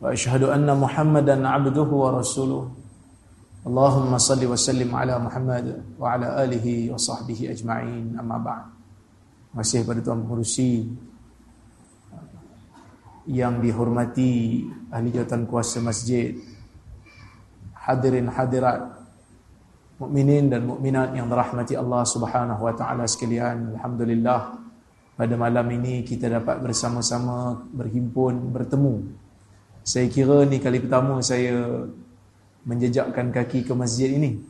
وأشهد أن محمدا عبده ورسوله اللهم صل وسلم على Muhammad وعلى آله وصحبه أجمعين أما بعد masih pada tuan pengurusi yang dihormati ahli jawatan kuasa masjid hadirin hadirat mukminin dan mukminat yang dirahmati Allah Subhanahu wa taala sekalian alhamdulillah pada malam ini kita dapat bersama-sama berhimpun bertemu saya kira ni kali pertama saya menjejakkan kaki ke masjid ini.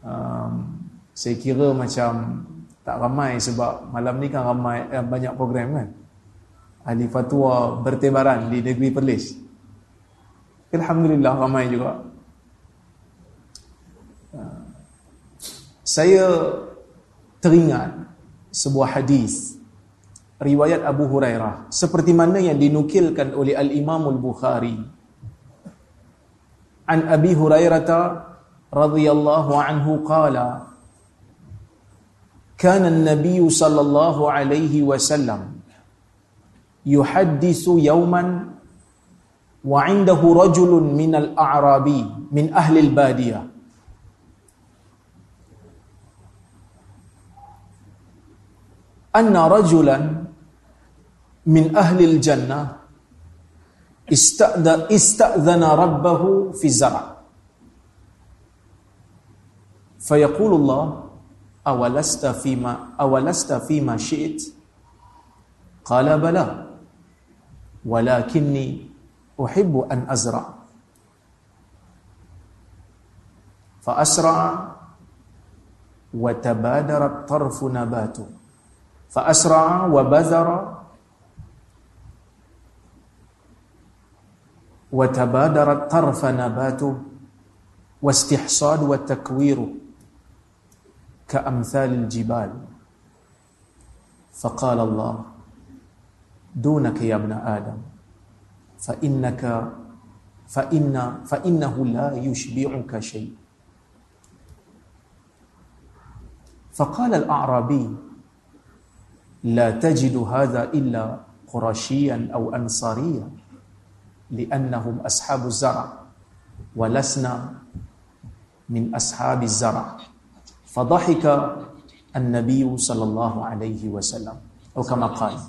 Um, saya kira macam tak ramai sebab malam ni kan ramai eh, banyak program kan. Ahli fatwa bertebaran di negeri Perlis. Alhamdulillah ramai juga. Uh, saya teringat sebuah hadis riwayat Abu Hurairah seperti mana yang dinukilkan oleh Al-Imam Al-Bukhari an Abi Hurairah radhiyallahu anhu qala كان النبي صلى الله عليه وسلم يحدث يوما وعنده رجل من الأعرابي من أهل البادية أن رجلا من أهل الجنة. استأذن ربه في الزرع. فيقول الله أولست فيما أولست فيما شئت؟ قال بلى. ولكني أحب أن أزرع. فأسرع وتبادر الطرف نباته. فأسرع وبذر وتبادر الطرف نباته واستحصاد والتكوير كأمثال الجبال. فقال الله دونك يا ابن آدم فإنك فإن فإنه لا يشبعك شيء. فقال الأعرابي لا تجد هذا إلا قرشيا أو أنصاريا. liannahum ashabu zara walasna min ashabi zara fadhahika an-nabiy sallallahu alaihi wasallam au kama qala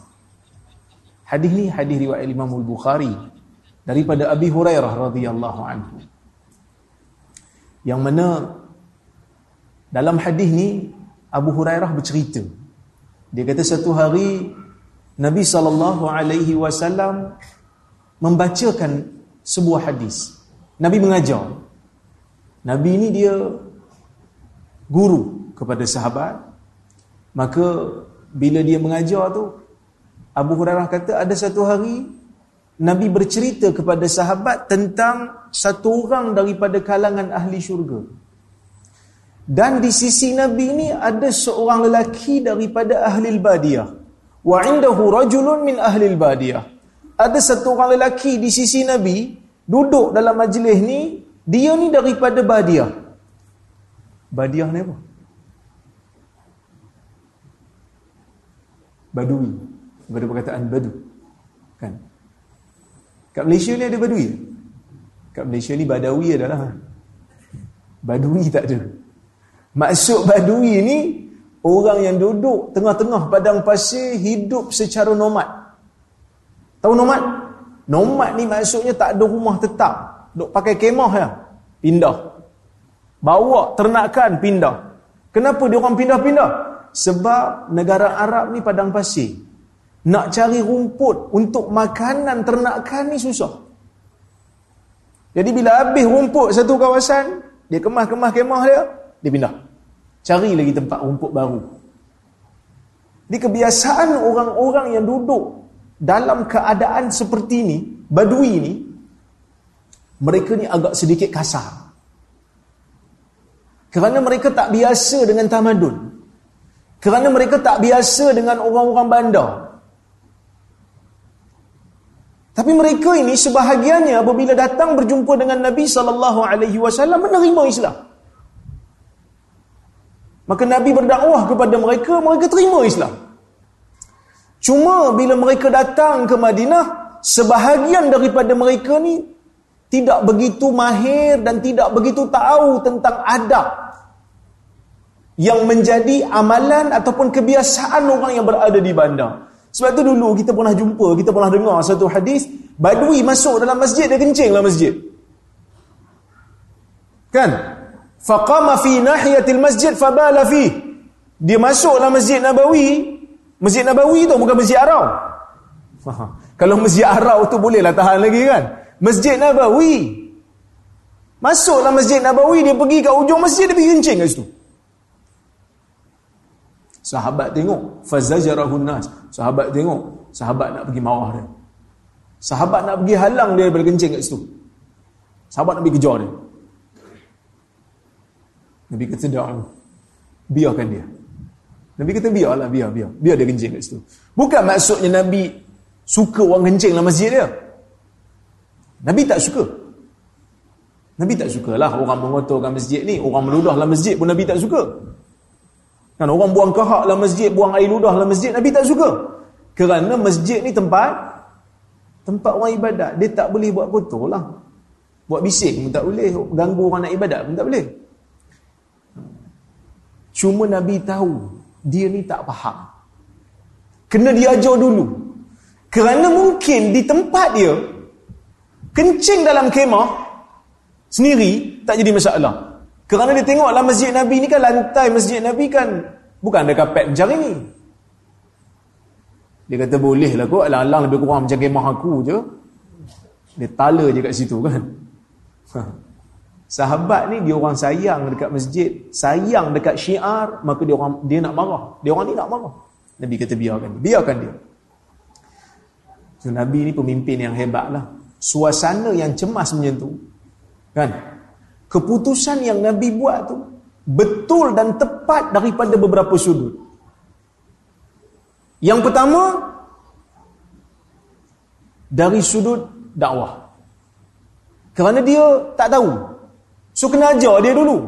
hadis ni hadis riwayat imam al-bukhari daripada abi hurairah radhiyallahu anhu yang mana dalam hadis ni Abu Hurairah bercerita. dia kata satu hari Nabi sallallahu alaihi wasallam membacakan sebuah hadis. Nabi mengajar. Nabi ini dia guru kepada sahabat. Maka bila dia mengajar tu Abu Hurairah kata ada satu hari Nabi bercerita kepada sahabat tentang satu orang daripada kalangan ahli syurga. Dan di sisi Nabi ini ada seorang lelaki daripada ahli badiyah. Wa indahu rajulun min ahli badiyah. Ada satu orang lelaki di sisi Nabi duduk dalam majlis ni, dia ni daripada badiyah. Badiyah ni apa? Badui. Daripada perkataan badu. Kan? Kat Malaysia ni ada badui. Kat Malaysia ni badawi adalah badui tak ada. Maksud badui ni orang yang duduk tengah-tengah padang pasir hidup secara nomad. Tahu nomad? Nomad ni maksudnya tak ada rumah tetap. Duk pakai kemah ya. Pindah. Bawa ternakan pindah. Kenapa dia orang pindah-pindah? Sebab negara Arab ni padang pasir. Nak cari rumput untuk makanan ternakan ni susah. Jadi bila habis rumput satu kawasan, dia kemas-kemas kemah dia, dia pindah. Cari lagi tempat rumput baru. Di kebiasaan orang-orang yang duduk dalam keadaan seperti ini, badui ini, mereka ni agak sedikit kasar. Kerana mereka tak biasa dengan tamadun. Kerana mereka tak biasa dengan orang-orang bandar. Tapi mereka ini sebahagiannya apabila datang berjumpa dengan Nabi sallallahu alaihi wasallam menerima Islam. Maka Nabi berdakwah kepada mereka, mereka terima Islam. Cuma bila mereka datang ke Madinah, sebahagian daripada mereka ni tidak begitu mahir dan tidak begitu tahu tentang adab yang menjadi amalan ataupun kebiasaan orang yang berada di bandar. Sebab tu dulu kita pernah jumpa, kita pernah dengar satu hadis, badui masuk dalam masjid dia kencing dalam masjid. Kan? Faqama fi nahiyatil masjid fabala fi. Dia masuk dalam Masjid Nabawi. Masjid Nabawi tu bukan Masjid Arau. Kalau Masjid Arau tu bolehlah tahan lagi kan? Masjid Nabawi. Masuk dalam Masjid Nabawi, dia pergi ke ujung masjid, dia pergi kencing kat situ. Sahabat tengok, fazajarahun nas. Sahabat tengok, sahabat nak pergi marah dia. Sahabat nak pergi halang dia daripada kencing kat situ. Sahabat nak pergi kejar dia. Nabi kata biarkan dia. Nabi kata biarlah, biar, biar. Biar dia kencing kat situ. Bukan maksudnya Nabi suka orang kencing dalam masjid dia. Nabi tak suka. Nabi tak sukalah orang mengotorkan masjid ni. Orang meludah dalam masjid pun Nabi tak suka. Kan orang buang kahak dalam masjid, buang air ludah dalam masjid, Nabi tak suka. Kerana masjid ni tempat tempat orang ibadat. Dia tak boleh buat kotor lah. Buat bising pun tak boleh. Ganggu orang nak ibadat pun tak boleh. Cuma Nabi tahu dia ni tak faham. Kena diajar dulu. Kerana mungkin di tempat dia kencing dalam kemah sendiri tak jadi masalah. Kerana dia tengok dalam masjid Nabi ni kan lantai masjid Nabi kan bukan ada kapet macam ni. Dia kata boleh lah kot, alang-alang lebih kurang macam kemah aku je. Dia tala je kat situ kan. Ha. Sahabat ni dia orang sayang dekat masjid, sayang dekat syiar, maka dia orang dia nak marah. Dia orang ni nak marah. Nabi kata biarkan dia. Biarkan dia. So, Nabi ni pemimpin yang hebat lah. Suasana yang cemas macam tu. Kan? keputusan yang Nabi buat tu betul dan tepat daripada beberapa sudut. Yang pertama dari sudut dakwah. Kerana dia tak tahu. So kena ajar dia dulu.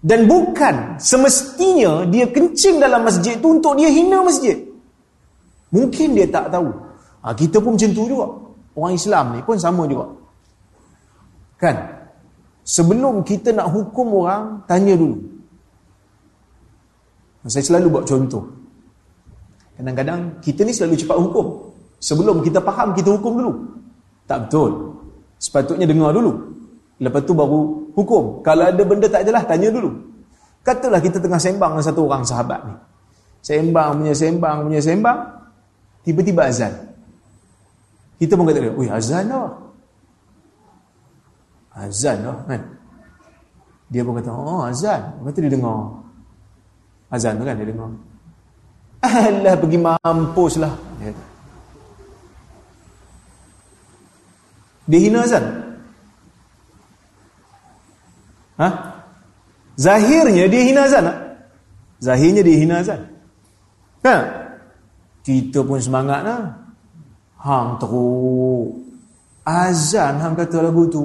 Dan bukan semestinya dia kencing dalam masjid tu untuk dia hina masjid. Mungkin dia tak tahu. Ha, kita pun macam tu juga. Orang Islam ni pun sama juga. Kan? Sebelum kita nak hukum orang, tanya dulu. Saya selalu buat contoh. Kadang-kadang kita ni selalu cepat hukum. Sebelum kita faham, kita hukum dulu. Tak betul. Sepatutnya dengar dulu. Lepas tu baru hukum. Kalau ada benda tak jelas, tanya dulu. Katalah kita tengah sembang dengan satu orang sahabat ni. Sembang punya sembang punya sembang. Tiba-tiba azan. Kita pun kata dia, Ui azan dah azan lah kan dia pun kata oh azan kata dia dengar azan tu kan dia dengar alah pergi mampus lah dia, dia hina azan ha? zahirnya dia hina azan tak? zahirnya dia hina azan kan kita pun semangat lah hang teruk azan hang kata lagu tu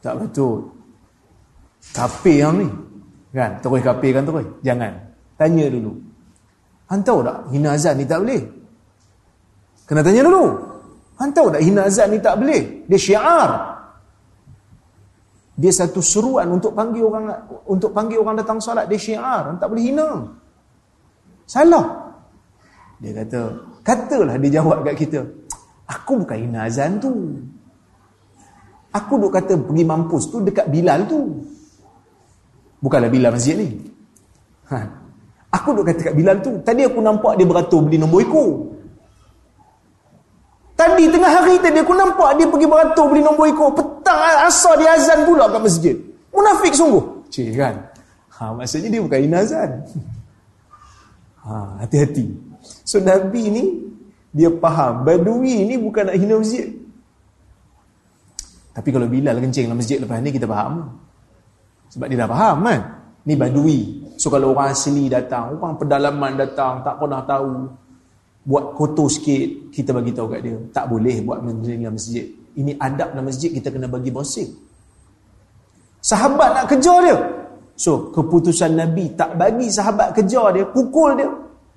tak betul. Kapir yang ni. Kan? Terus kapir kan terus. Jangan. Tanya dulu. Han tahu tak hina azan ni tak boleh? Kena tanya dulu. Han tahu tak hina azan ni tak boleh? Dia syiar. Dia satu seruan untuk panggil orang untuk panggil orang datang solat. Dia syiar. Tak boleh hina. Salah. Dia kata, katalah dia jawab kat kita. Aku bukan hina azan tu. Aku duk kata pergi mampus tu dekat Bilal tu. Bukanlah Bilal masjid ni. Ha. Aku duk kata kat Bilal tu. Tadi aku nampak dia beratur beli nombor ekor. Tadi tengah hari tadi aku nampak dia pergi beratur beli nombor ekor. Petang asal dia azan pula kat masjid. Munafik sungguh. Cik kan. Ha, maksudnya dia bukan azan. Ha, hati-hati. So Nabi ni dia faham Badui ni bukan nak hina masjid. Tapi kalau Bilal kencing dalam masjid lepas ni kita faham. Sebab dia dah faham kan. Ni badui. So kalau orang asli datang, orang pedalaman datang, tak pernah tahu. Buat kotor sikit, kita bagi tahu kat dia. Tak boleh buat kencing dalam masjid. Ini adab dalam masjid, kita kena bagi bersih. Sahabat nak kejar dia. So, keputusan Nabi tak bagi sahabat kejar dia, pukul dia.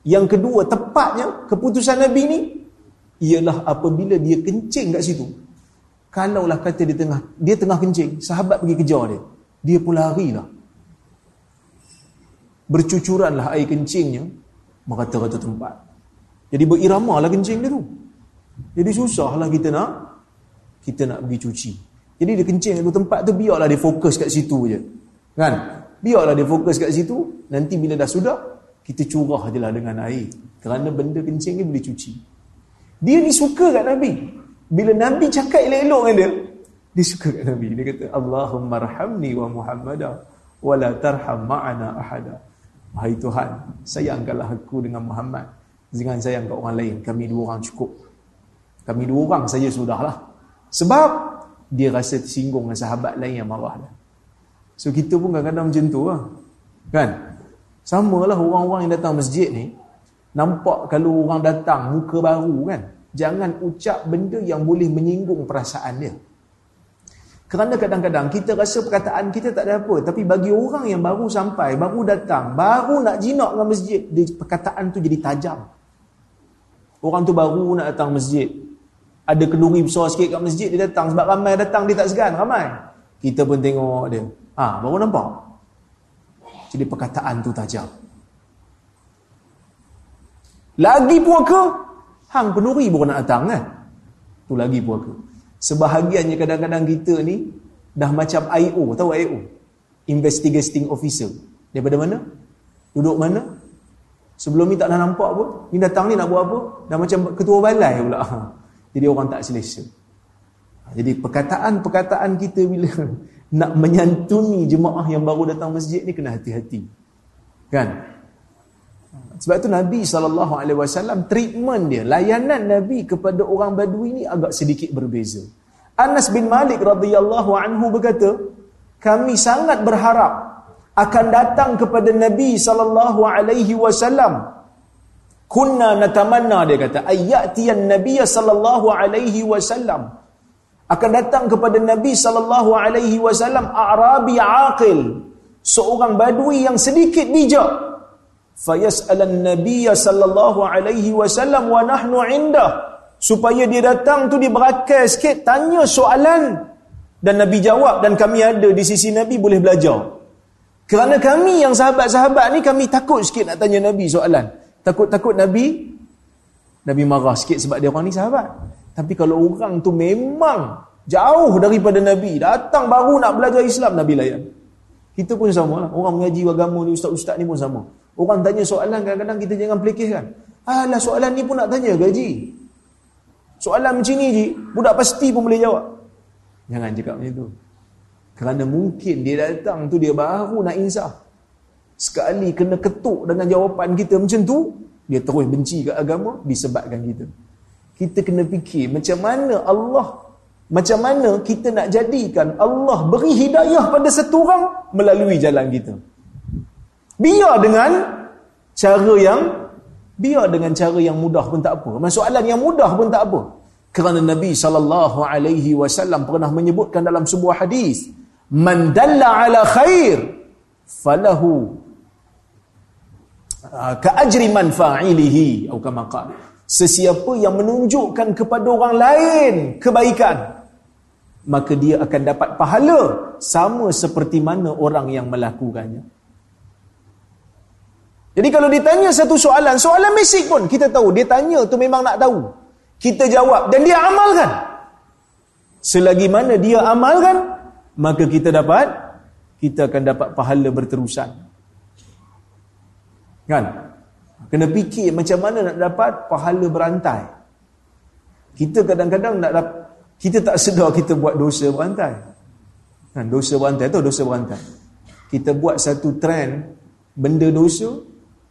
Yang kedua, tepatnya, keputusan Nabi ni, ialah apabila dia kencing kat situ. Kalaulah kata dia tengah dia tengah kencing, sahabat pergi kejar dia. Dia pun larilah. Bercucuranlah air kencingnya merata-rata tempat. Jadi berirama lah kencing dia tu. Jadi susahlah kita nak kita nak pergi cuci. Jadi dia kencing kat tempat tu biarlah dia fokus kat situ je. Kan? Biarlah dia fokus kat situ, nanti bila dah sudah kita curah je lah dengan air. Kerana benda kencing ni boleh cuci. Dia ni suka kat Nabi. Bila Nabi cakap elok-elok dengan dia, dia suka kat Nabi. Dia kata, Allahumma rahamni wa Muhammada wa la tarham ma'ana ahada. Wahai Tuhan, sayangkanlah aku dengan Muhammad. Jangan sayang kat orang lain. Kami dua orang cukup. Kami dua orang saja sudahlah. Sebab dia rasa tersinggung dengan sahabat lain yang marah dah. So kita pun kadang-kadang macam tu lah. Kan? Sama lah orang-orang yang datang masjid ni. Nampak kalau orang datang muka baru kan jangan ucap benda yang boleh menyinggung perasaan dia. Kerana kadang-kadang kita rasa perkataan kita tak ada apa. Tapi bagi orang yang baru sampai, baru datang, baru nak jinak dengan masjid, perkataan tu jadi tajam. Orang tu baru nak datang masjid. Ada kenduri besar sikit kat masjid, dia datang. Sebab ramai datang, dia tak segan. Ramai. Kita pun tengok dia. Ha, baru nampak. Jadi perkataan tu tajam. Lagi puaka, Hang penuri pun nak datang kan? Tu lagi puaka. Sebahagiannya kadang-kadang kita ni dah macam IO, tahu IO? Investigating Officer. Daripada mana? Duduk mana? Sebelum ni tak nak nampak pun. Ni datang ni nak buat apa? Dah macam ketua balai pula. Jadi orang tak selesa. Jadi perkataan-perkataan kita bila nak menyantuni jemaah yang baru datang masjid ni kena hati-hati. Kan? Sebab itu Nabi SAW treatment dia, layanan Nabi kepada orang Badui ni agak sedikit berbeza. Anas bin Malik radhiyallahu anhu berkata, kami sangat berharap akan datang kepada Nabi sallallahu alaihi wasallam. Kunna natamanna dia kata, ayatiyan Nabi sallallahu alaihi wasallam. Akan datang kepada Nabi sallallahu alaihi wasallam Arabi aqil, seorang badui yang sedikit bijak. Fayas'alan nabiyya sallallahu alaihi wasallam wa nahnu indah. Supaya dia datang tu dia berakai sikit tanya soalan. Dan nabi jawab dan kami ada di sisi nabi boleh belajar kerana kami yang sahabat-sahabat ni kami takut sikit nak tanya nabi soalan takut-takut nabi nabi marah sikit sebab dia orang ni sahabat tapi kalau orang tu memang jauh daripada nabi datang baru nak belajar Islam nabi layan kita pun sama lah. Orang mengaji agama ni, ustaz-ustaz ni pun sama. Orang tanya soalan kadang-kadang kita jangan pelikihkan. Alah soalan ni pun nak tanya gaji. Soalan macam ni je, budak pasti pun boleh jawab. Jangan cakap macam tu. Kerana mungkin dia datang tu dia baru nak insaf. Sekali kena ketuk dengan jawapan kita macam tu, dia terus benci ke agama disebabkan kita. Kita kena fikir macam mana Allah macam mana kita nak jadikan Allah beri hidayah pada satu orang melalui jalan kita. Biar dengan cara yang biar dengan cara yang mudah pun tak apa. Masalah yang mudah pun tak apa. Kerana Nabi sallallahu alaihi wasallam pernah menyebutkan dalam sebuah hadis, "Man dalla ala khair falahu ah, ka ajri man fa'ilihi." Atau kama Sesiapa yang menunjukkan kepada orang lain kebaikan, maka dia akan dapat pahala sama seperti mana orang yang melakukannya. Jadi kalau ditanya satu soalan, soalan basic pun kita tahu dia tanya tu memang nak tahu. Kita jawab dan dia amalkan. Selagi mana dia amalkan, maka kita dapat kita akan dapat pahala berterusan. Kan? Kena fikir macam mana nak dapat pahala berantai. Kita kadang-kadang nak dapat kita tak sedar kita buat dosa berantai. Kan, dosa berantai tu dosa berantai. Kita buat satu trend benda dosa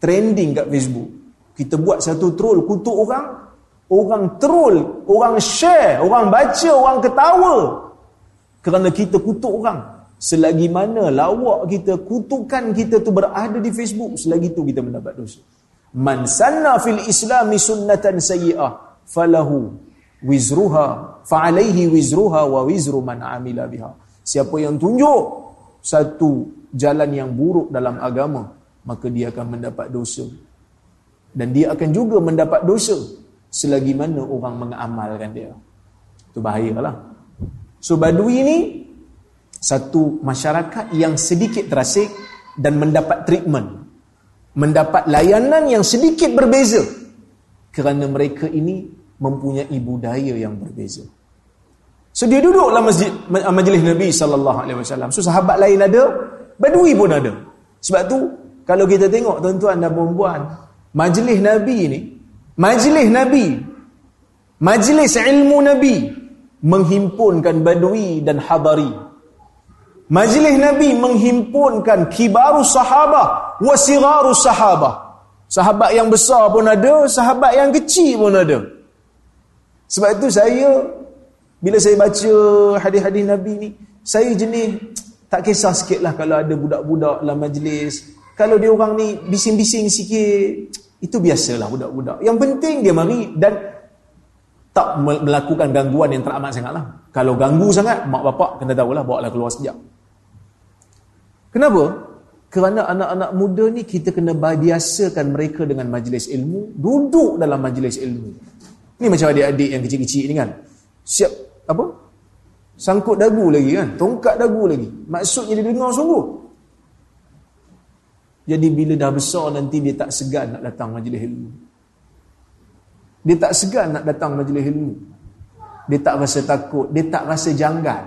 trending kat Facebook. Kita buat satu troll kutuk orang, orang troll, orang share, orang baca, orang ketawa. Kerana kita kutuk orang. Selagi mana lawak kita, kutukan kita tu berada di Facebook, selagi tu kita mendapat dosa. Man sanna fil islami sunnatan sayyi'ah, falahu wizruha, fa'alaihi wizruha wa wizru man amila biha. Siapa yang tunjuk satu jalan yang buruk dalam agama, maka dia akan mendapat dosa. Dan dia akan juga mendapat dosa selagi mana orang mengamalkan dia. Itu bahayalah. So badui ni satu masyarakat yang sedikit terasik dan mendapat treatment. Mendapat layanan yang sedikit berbeza kerana mereka ini mempunyai budaya yang berbeza. So dia duduk dalam masjid majlis Nabi sallallahu alaihi wasallam. So sahabat lain ada badui pun ada. Sebab tu kalau kita tengok tuan-tuan dan puan-puan majlis Nabi ni majlis Nabi majlis ilmu Nabi menghimpunkan badui dan hadari Majlis Nabi menghimpunkan kibarus sahabah wa sirarus sahabah. Sahabat yang besar pun ada, sahabat yang kecil pun ada. Sebab itu saya bila saya baca hadis-hadis Nabi ni, saya jenis tak kisah sikitlah kalau ada budak-budak dalam majlis. Kalau dia orang ni bising-bising sikit, itu biasalah budak-budak. Yang penting dia mari dan tak melakukan gangguan yang teramat sangatlah. Kalau ganggu sangat, mak bapak kena tahulah bawa lah keluar sekejap. Kenapa? Kerana anak-anak muda ni kita kena biasakan mereka dengan majlis ilmu, duduk dalam majlis ilmu. Ni macam adik-adik yang kecil-kecil ni kan. Siap apa? Sangkut dagu lagi kan, tongkat dagu lagi. Maksudnya dia dengar sungguh. Jadi bila dah besar nanti dia tak segan nak datang majlis ilmu. Dia tak segan nak datang majlis ilmu. Dia tak rasa takut, dia tak rasa janggal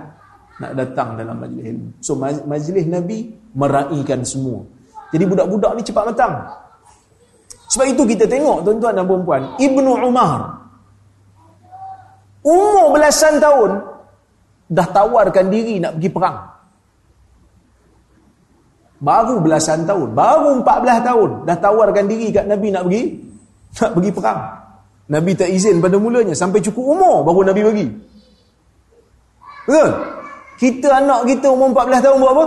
nak datang dalam majlis ilmu. So majlis Nabi meraihkan semua. Jadi budak-budak ni cepat matang. Sebab itu kita tengok tuan-tuan dan puan-puan, Ibnu Umar umur belasan tahun dah tawarkan diri nak pergi perang. Baru belasan tahun, baru 14 tahun dah tawarkan diri kat Nabi nak pergi nak pergi perang. Nabi tak izin pada mulanya sampai cukup umur baru Nabi bagi. Betul? Kita anak kita umur 14 tahun buat apa?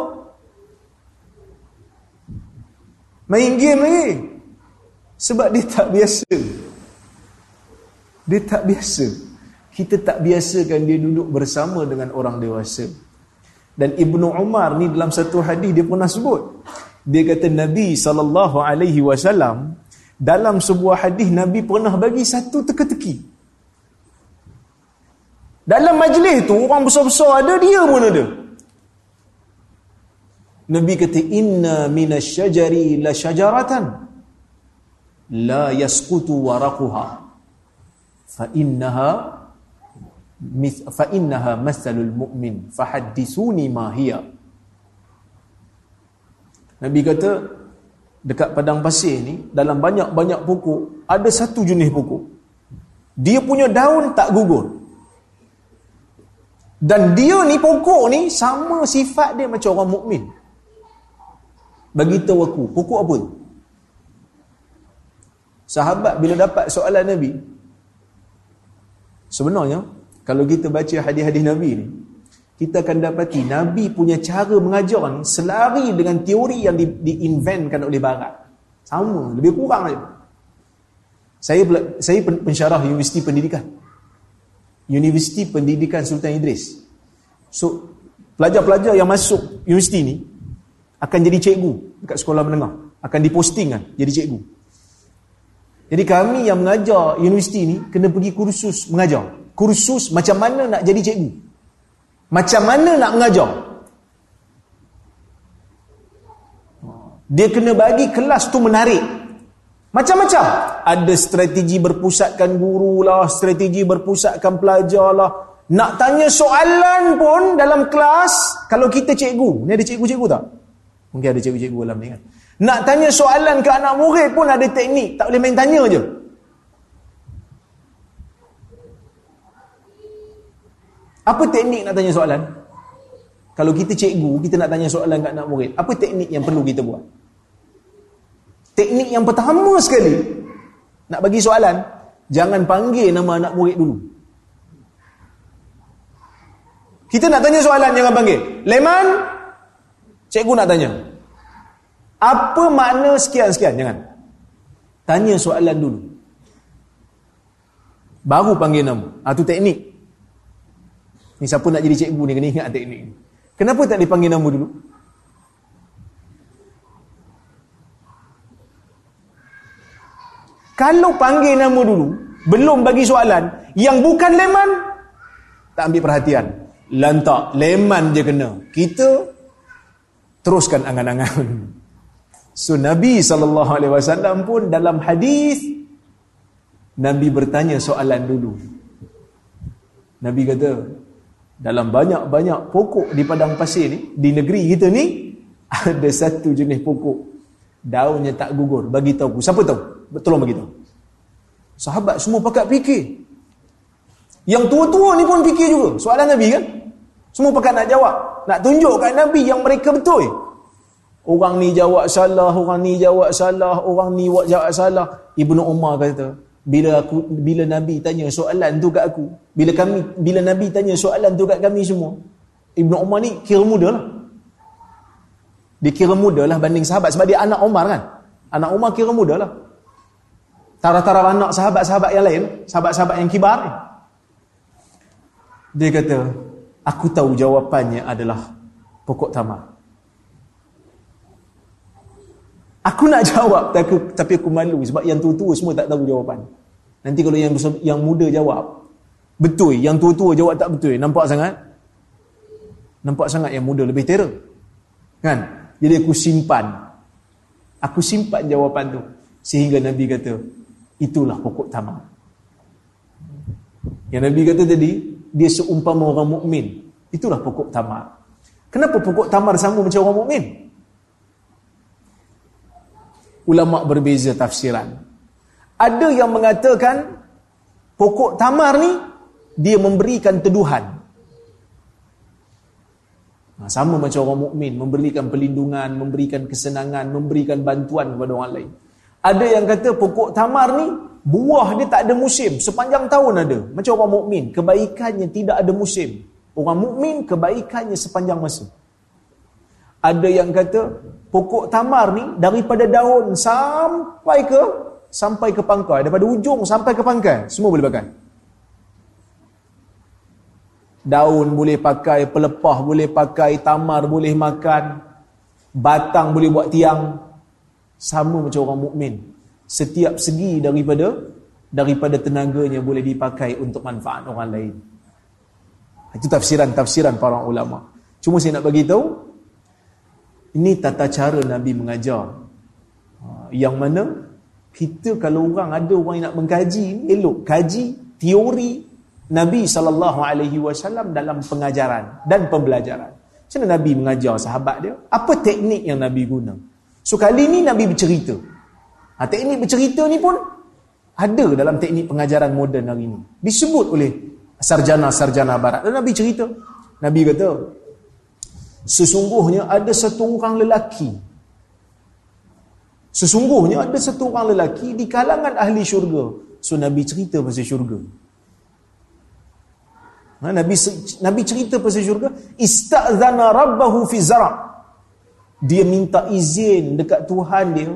Main game lagi. Sebab dia tak biasa. Dia tak biasa. Kita tak biasakan dia duduk bersama dengan orang dewasa. Dan Ibnu Umar ni dalam satu hadis dia pernah sebut. Dia kata Nabi saw dalam sebuah hadis Nabi pernah bagi satu teka-teki. Dalam majlis tu orang besar-besar ada dia pun ada. Nabi kata inna minasyajari la syajaratan la yasqutu waraquha fa innaha fa innaha masalul mu'min fahaddisuni ma hiya Nabi kata dekat padang pasir ni dalam banyak-banyak pokok ada satu jenis pokok dia punya daun tak gugur dan dia ni pokok ni sama sifat dia macam orang mukmin. Bagi tahu aku, pokok apa? Sahabat bila dapat soalan Nabi, sebenarnya kalau kita baca hadis-hadis Nabi ni, kita akan dapati Nabi punya cara mengajar selari dengan teori yang di, diinventkan oleh barat. Sama, lebih kurang aja. Saya saya pensyarah Universiti Pendidikan. Universiti Pendidikan Sultan Idris. So, pelajar-pelajar yang masuk universiti ni akan jadi cikgu dekat sekolah menengah. Akan dipostingkan jadi cikgu. Jadi kami yang mengajar universiti ni kena pergi kursus mengajar. Kursus macam mana nak jadi cikgu. Macam mana nak mengajar. Dia kena bagi kelas tu menarik. Macam-macam. Ada strategi berpusatkan guru lah, strategi berpusatkan pelajar lah. Nak tanya soalan pun dalam kelas, kalau kita cikgu, ni ada cikgu-cikgu tak? Mungkin ada cikgu-cikgu dalam ni kan. Nak tanya soalan ke anak murid pun ada teknik, tak boleh main tanya je. Apa teknik nak tanya soalan? Kalau kita cikgu, kita nak tanya soalan ke anak murid, apa teknik yang perlu kita buat? Teknik yang pertama sekali nak bagi soalan, jangan panggil nama anak murid dulu. Kita nak tanya soalan jangan panggil. Leman, cikgu nak tanya. Apa makna sekian-sekian? Jangan. Tanya soalan dulu. Baru panggil nama. Ah tu teknik. Ni siapa nak jadi cikgu ni kena ingat teknik ni. Kenapa tak dipanggil nama dulu? Kalau panggil nama dulu, belum bagi soalan, yang bukan leman, tak ambil perhatian. Lantak, leman je kena. Kita teruskan angan-angan. So Nabi SAW pun dalam hadis Nabi bertanya soalan dulu. Nabi kata, dalam banyak-banyak pokok di padang pasir ni, di negeri kita ni, ada satu jenis pokok. Daunnya tak gugur. Bagi tahu. Siapa tahu? Tolong bagi tahu. Sahabat semua pakat fikir. Yang tua-tua ni pun fikir juga. Soalan Nabi kan? Semua pakat nak jawab. Nak tunjuk kat Nabi yang mereka betul. Orang ni jawab salah, orang ni jawab salah, orang ni jawab salah. Ibnu Umar kata, bila aku bila Nabi tanya soalan tu kat aku, bila kami bila Nabi tanya soalan tu kat kami semua, Ibnu Umar ni kira muda lah. Dia kira muda lah banding sahabat sebab dia anak Umar kan. Anak Umar kira muda lah. Taraf-taraf anak sahabat-sahabat yang lain, sahabat-sahabat yang kibar. Dia kata, aku tahu jawapannya adalah pokok tamar. Aku nak jawab tapi aku, tapi aku malu sebab yang tua-tua semua tak tahu jawapan. Nanti kalau yang yang muda jawab betul, yang tua-tua jawab tak betul, nampak sangat? Nampak sangat yang muda lebih terror. Kan? Jadi aku simpan. Aku simpan jawapan tu sehingga Nabi kata itulah pokok tamar. Yang Nabi kata tadi dia seumpama orang mukmin. Itulah pokok tamar. Kenapa pokok tamar sama macam orang mukmin? Ulama berbeza tafsiran. Ada yang mengatakan pokok tamar ni dia memberikan teduhan. Nah, ha, sama macam orang mukmin memberikan perlindungan, memberikan kesenangan, memberikan bantuan kepada orang lain. Ada yang kata pokok tamar ni buah dia tak ada musim, sepanjang tahun ada. Macam orang mukmin, kebaikannya tidak ada musim. Orang mukmin kebaikannya sepanjang masa. Ada yang kata pokok tamar ni daripada daun sampai ke sampai ke pangkai, daripada ujung sampai ke pangkai, semua boleh pakai. Daun boleh pakai, pelepah boleh pakai, tamar boleh makan, batang boleh buat tiang. Sama macam orang mukmin. Setiap segi daripada daripada tenaganya boleh dipakai untuk manfaat orang lain. Itu tafsiran-tafsiran para ulama. Cuma saya nak bagi tahu ini tata cara Nabi mengajar. Ha, yang mana kita kalau orang ada orang yang nak mengkaji, elok kaji teori Nabi saw dalam pengajaran dan pembelajaran. Macam mana Nabi mengajar sahabat dia? Apa teknik yang Nabi guna? So kali ni Nabi bercerita. Ha, teknik bercerita ni pun ada dalam teknik pengajaran moden hari ini. Disebut oleh sarjana-sarjana barat. Dan Nabi cerita. Nabi kata, Sesungguhnya ada satu orang lelaki. Sesungguhnya ada satu orang lelaki di kalangan ahli syurga. So Nabi cerita pasal syurga. Ha, Nabi Nabi cerita pasal syurga, istazana rabbahu fi zara'. Dia minta izin dekat Tuhan dia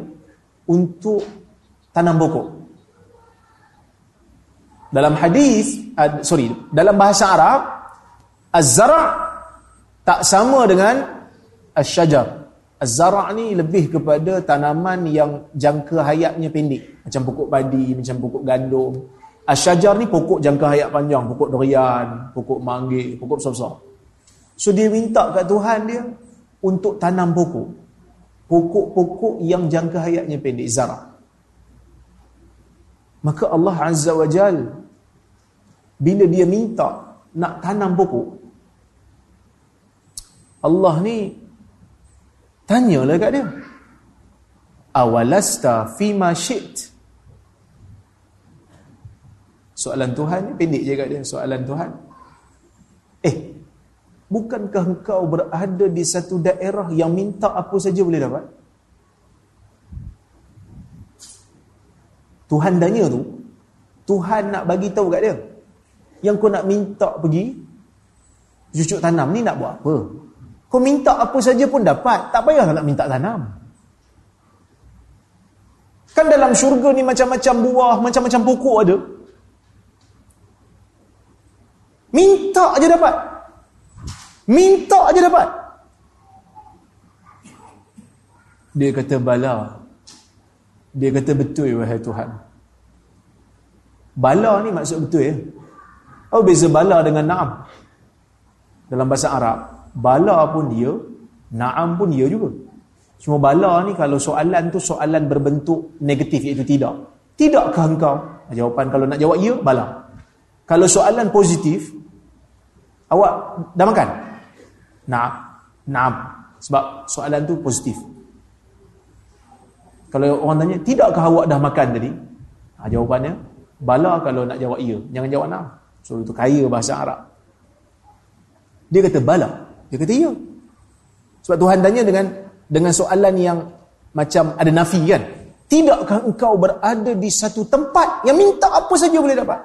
untuk tanam pokok. Dalam hadis, sorry, dalam bahasa Arab, az-zara' tak sama dengan asyajar az-zara' ni lebih kepada tanaman yang jangka hayatnya pendek. Macam pokok padi macam pokok gandum. Asyajar ni pokok jangka hayat panjang. Pokok durian pokok manggis pokok besar-besar. So dia minta kat Tuhan dia untuk tanam pokok. Pokok-pokok yang jangka hayatnya pendek. Zara' maka Allah Azza wa Jal bila dia minta nak tanam pokok Allah ni tanyalah kat dia. Awalasta fima syit. Soalan Tuhan ni pendek je kat dia. Soalan Tuhan. Eh, bukankah engkau berada di satu daerah yang minta apa saja boleh dapat? Tuhan tanya tu, Tuhan nak bagi tahu kat dia. Yang kau nak minta pergi, Cucuk tanam ni nak buat apa? Kau minta apa saja pun dapat. Tak payah nak minta tanam. Kan dalam syurga ni macam-macam buah, macam-macam pokok ada. Minta aja dapat. Minta aja dapat. Dia kata bala. Dia kata betul wahai Tuhan. Bala ni maksud betul ya. Oh beza bala dengan na'am. Dalam bahasa Arab, bala pun dia, na'am pun dia juga. Cuma bala ni kalau soalan tu soalan berbentuk negatif iaitu tidak. Tidakkah engkau? Jawapan kalau nak jawab ya, bala. Kalau soalan positif, awak dah makan? Na'am. Na'am. Sebab soalan tu positif. Kalau orang tanya, tidakkah awak dah makan tadi? Ha, jawapannya, bala kalau nak jawab iya. Jangan jawab na'am. So itu kaya bahasa Arab. Dia kata bala. Dia kata iya. Sebab Tuhan tanya dengan dengan soalan yang macam ada nafi kan? Tidakkah engkau berada di satu tempat yang minta apa saja boleh dapat?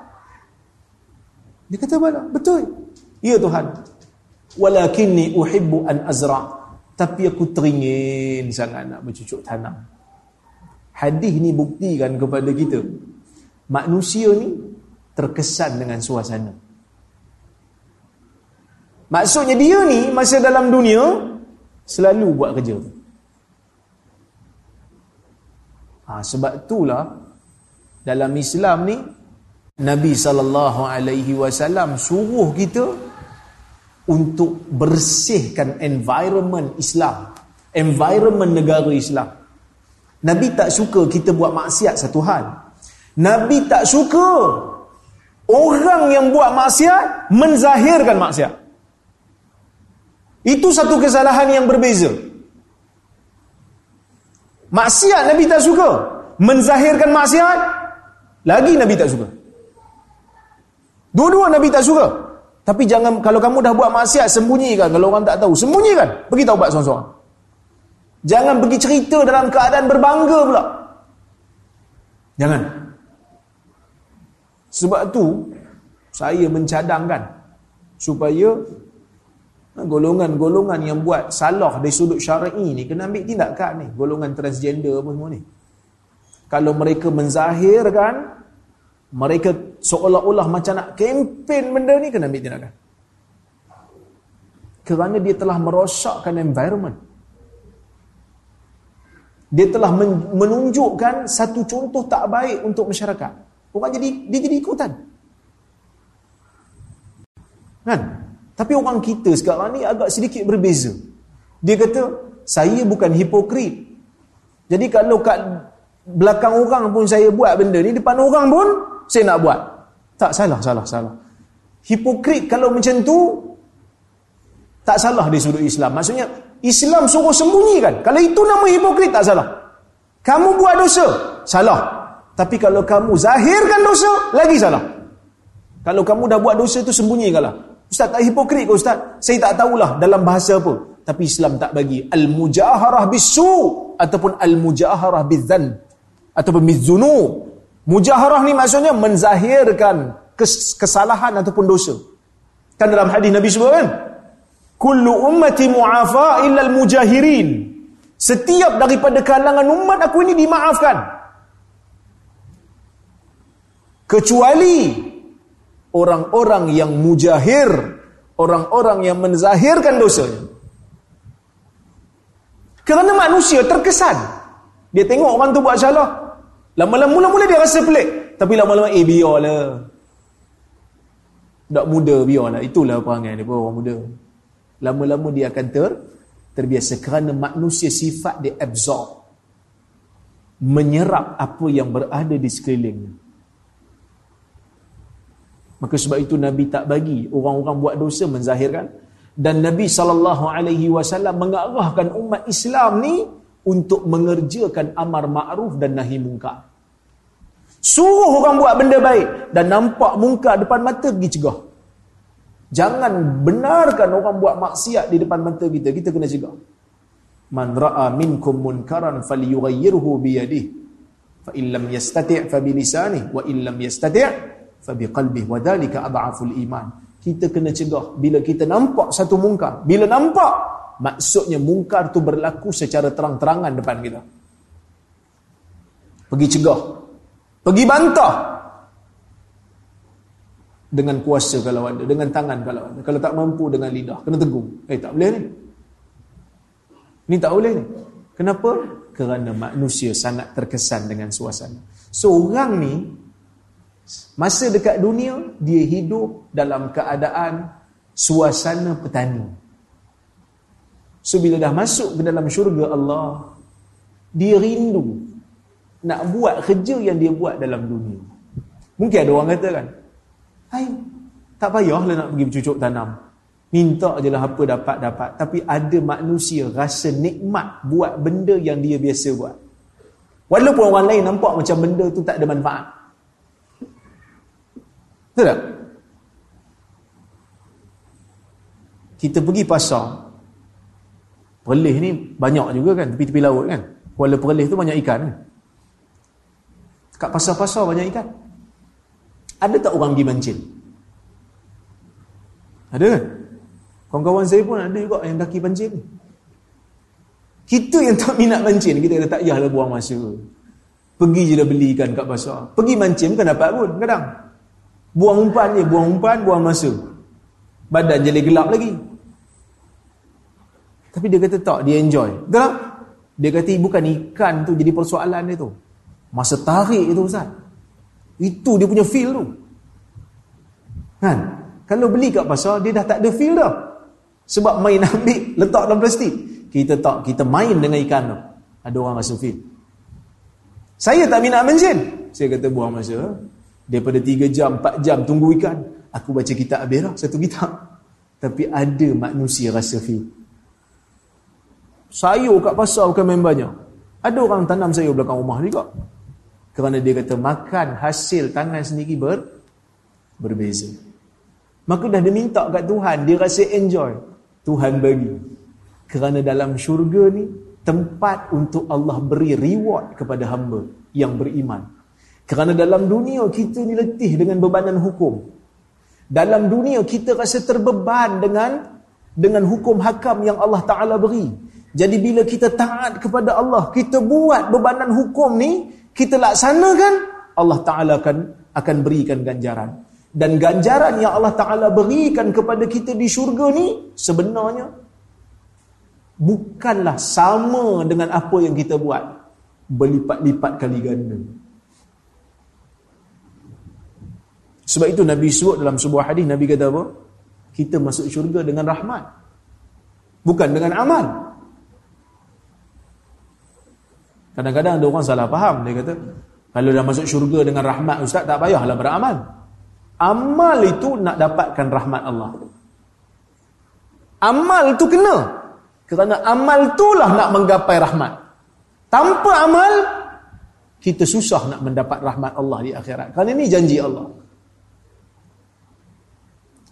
Dia kata bala. Betul. Ya Tuhan. Walakinni uhibbu an azra' tapi aku teringin sangat nak bercucuk tanam. Hadis ni buktikan kepada kita manusia ni terkesan dengan suasana. Maksudnya dia ni masa dalam dunia selalu buat kerja. Ha, sebab itulah dalam Islam ni Nabi sallallahu alaihi wasallam suruh kita untuk bersihkan environment Islam, environment negara Islam. Nabi tak suka kita buat maksiat satu hal. Nabi tak suka orang yang buat maksiat menzahirkan maksiat. Itu satu kesalahan yang berbeza. Maksiat Nabi tak suka. Menzahirkan maksiat lagi Nabi tak suka. Dua-dua Nabi tak suka. Tapi jangan kalau kamu dah buat maksiat sembunyikan kalau orang tak tahu. Sembunyikan. Pergi tahu buat seorang-seorang. Jangan pergi cerita dalam keadaan berbangga pula. Jangan. Sebab tu saya mencadangkan supaya golongan-golongan yang buat salah dari sudut syar'i ni kena ambil tindakan ni, golongan transgender apa semua ni. Kalau mereka menzahirkan mereka seolah-olah macam nak kempen benda ni kena ambil tindakan. Kerana dia telah merosakkan environment. Dia telah menunjukkan satu contoh tak baik untuk masyarakat. Orang jadi dia jadi ikutan. Kan? Tapi orang kita sekarang ni agak sedikit berbeza. Dia kata, saya bukan hipokrit. Jadi kalau kat belakang orang pun saya buat benda ni, depan orang pun saya nak buat. Tak salah, salah, salah. Hipokrit kalau macam tu, tak salah di sudut Islam. Maksudnya, Islam suruh sembunyikan. Kalau itu nama hipokrit tak salah. Kamu buat dosa, salah. Tapi kalau kamu zahirkan dosa, lagi salah. Kalau kamu dah buat dosa itu sembunyikanlah. Ustaz tak hipokrit ke Ustaz? Saya tak tahulah dalam bahasa apa. Tapi Islam tak bagi al-mujaharah bisu ataupun al-mujaharah bidzan ataupun bizunu. Mujaharah ni maksudnya menzahirkan kesalahan ataupun dosa. Kan dalam hadis Nabi sebut kan? Kullu ummati mu'afa illa al-mujahirin. Setiap daripada kalangan umat aku ini dimaafkan. Kecuali orang-orang yang mujahir, orang-orang yang menzahirkan dosanya. Kerana manusia terkesan. Dia tengok orang tu buat salah. Lama-lama mula-mula dia rasa pelik. Tapi lama-lama eh biarlah. Tak muda biarlah. Itulah perangai dia orang muda lama-lama dia akan ter terbiasa kerana manusia sifat dia absorb menyerap apa yang berada di sekelilingnya maka sebab itu Nabi tak bagi orang-orang buat dosa menzahirkan dan Nabi saw mengarahkan umat Islam ni untuk mengerjakan amar ma'ruf dan nahi munkar suruh orang buat benda baik dan nampak munkar depan mata pergi cegah Jangan benarkan orang buat maksiat di depan mata kita. Kita kena cegah. Man ra'a minkum munkaran falyughayyirhu bi yadihi. Fa in lam yastati' fa bi lisanihi wa in lam yastati' fa bi qalbihi wa dhalika adhaful iman. kita kena cegah. Bila kita nampak satu mungkar, bila nampak, maksudnya mungkar tu berlaku secara terang-terangan depan kita. Pergi cegah. Pergi bantah. Dengan kuasa kalau ada, dengan tangan kalau ada. Kalau tak mampu dengan lidah, kena tegur. Eh tak boleh ni. Ni tak boleh ni. Kenapa? Kerana manusia sangat terkesan dengan suasana. So ni Masa dekat dunia, dia hidup dalam keadaan suasana petani. So, bila dah masuk ke dalam syurga Allah, dia rindu nak buat kerja yang dia buat dalam dunia. Mungkin ada orang kata kan, Hai, tak payahlah nak pergi bercucuk tanam. Minta je lah apa dapat-dapat. Tapi ada manusia rasa nikmat buat benda yang dia biasa buat. Walaupun orang lain nampak macam benda tu tak ada manfaat. Betul tak? Kita pergi pasar. Perlih ni banyak juga kan, tepi-tepi laut kan. Kuala Perlih tu banyak ikan kan. Kat pasar-pasar banyak ikan. Ada tak orang pergi mancing? Ada kan? Kawan-kawan saya pun ada juga yang kaki pancing. Kita yang tak minat mancing, kita kata tak payahlah buang masa. Pergi je dah beli ikan kat pasar. Pergi mancing bukan dapat pun kadang. Buang umpan je, buang umpan, buang masa. Badan jadi gelap lagi. Tapi dia kata tak, dia enjoy. Betul tak? Dia kata bukan ikan tu jadi persoalan dia tu. Masa tarik tu Ustaz. Itu dia punya feel tu. Kan? Kalau beli kat pasar, dia dah tak ada feel dah. Sebab main ambil, letak dalam plastik. Kita tak, kita main dengan ikan tu. Ada orang rasa feel. Saya tak minat menjen. Saya kata buang masa. Daripada 3 jam, 4 jam tunggu ikan. Aku baca kitab Abirah, satu kitab. Tapi ada manusia rasa feel. Sayur kat pasar bukan main banyak. Ada orang tanam sayur belakang rumah juga. Kerana dia kata makan hasil tangan sendiri ber, berbeza. Maka dah dia minta kat Tuhan, dia rasa enjoy. Tuhan bagi. Kerana dalam syurga ni, tempat untuk Allah beri reward kepada hamba yang beriman. Kerana dalam dunia kita ni letih dengan bebanan hukum. Dalam dunia kita rasa terbeban dengan dengan hukum hakam yang Allah Ta'ala beri. Jadi bila kita taat kepada Allah, kita buat bebanan hukum ni, kita laksanakan, Allah Ta'ala akan, akan berikan ganjaran. Dan ganjaran yang Allah Ta'ala berikan kepada kita di syurga ni, sebenarnya, bukanlah sama dengan apa yang kita buat. Berlipat-lipat kali ganda. Sebab itu Nabi sebut dalam sebuah hadis Nabi kata apa? Kita masuk syurga dengan rahmat. Bukan dengan amal. Kadang-kadang ada orang salah faham. Dia kata, kalau dah masuk syurga dengan rahmat Ustaz, tak payahlah beramal. Amal itu nak dapatkan rahmat Allah. Amal itu kena. Kerana amal itulah nak menggapai rahmat. Tanpa amal, kita susah nak mendapat rahmat Allah di akhirat. Kerana ini janji Allah.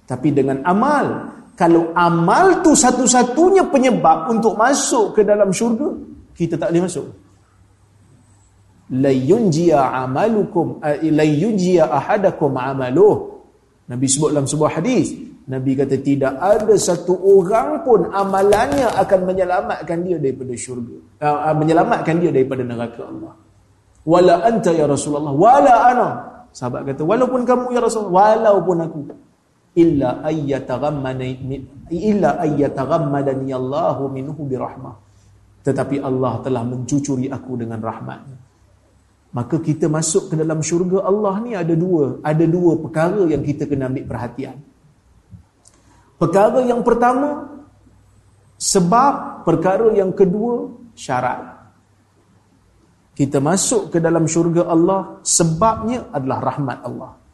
Tapi dengan amal, kalau amal tu satu-satunya penyebab untuk masuk ke dalam syurga, kita tak boleh masuk. La yunjiya amalukum la yunjiya ahadakum amaluh. Nabi sebut dalam sebuah hadis, Nabi kata tidak ada satu orang pun amalannya akan menyelamatkan dia daripada syurga. Uh, menyelamatkan dia daripada neraka Allah. Wala anta ya Rasulullah, wala ana. Sahabat kata, walaupun kamu ya Rasulullah, walaupun aku illa ayyataghammadani illa ayyataghammadani Allahu minhu birahmah. Tetapi Allah telah mencucuri aku dengan rahmatnya. Maka kita masuk ke dalam syurga Allah ni ada dua ada dua perkara yang kita kena ambil perhatian. Perkara yang pertama sebab perkara yang kedua syarat. Kita masuk ke dalam syurga Allah sebabnya adalah rahmat Allah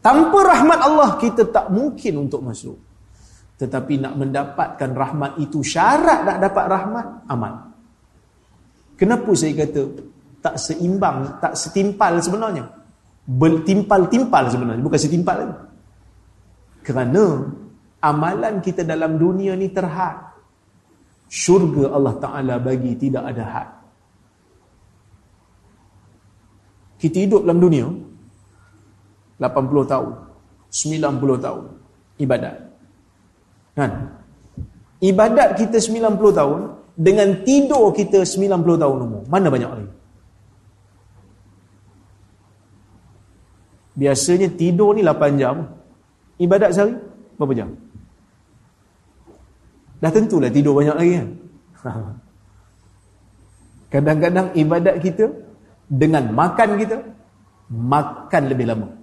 Tanpa rahmat Allah kita tak mungkin untuk masuk. Tetapi nak mendapatkan rahmat itu syarat nak dapat rahmat amal. Kenapa saya kata tak seimbang, tak setimpal sebenarnya? Bertimpal-timpal sebenarnya, bukan setimpal lagi. Kerana amalan kita dalam dunia ni terhad. Syurga Allah Ta'ala bagi tidak ada had. Kita hidup dalam dunia, 80 tahun. 90 tahun ibadat. Kan? Ibadat kita 90 tahun dengan tidur kita 90 tahun umur. Mana banyak lagi? Biasanya tidur ni 8 jam. Ibadat sehari berapa jam? Dah tentulah tidur banyak lagi kan? Kadang-kadang ibadat kita dengan makan kita makan lebih lama.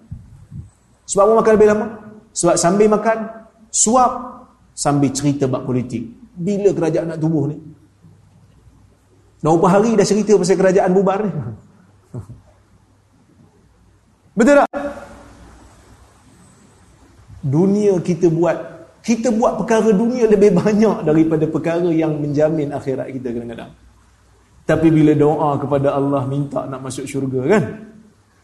Sebab makan lebih lama? Sebab sambil makan suap sambil cerita bab politik. Bila kerajaan nak tubuh ni? Dah berapa hari dah cerita pasal kerajaan bubar ni? Betul tak? Dunia kita buat kita buat perkara dunia lebih banyak daripada perkara yang menjamin akhirat kita kadang-kadang. Tapi bila doa kepada Allah minta nak masuk syurga kan?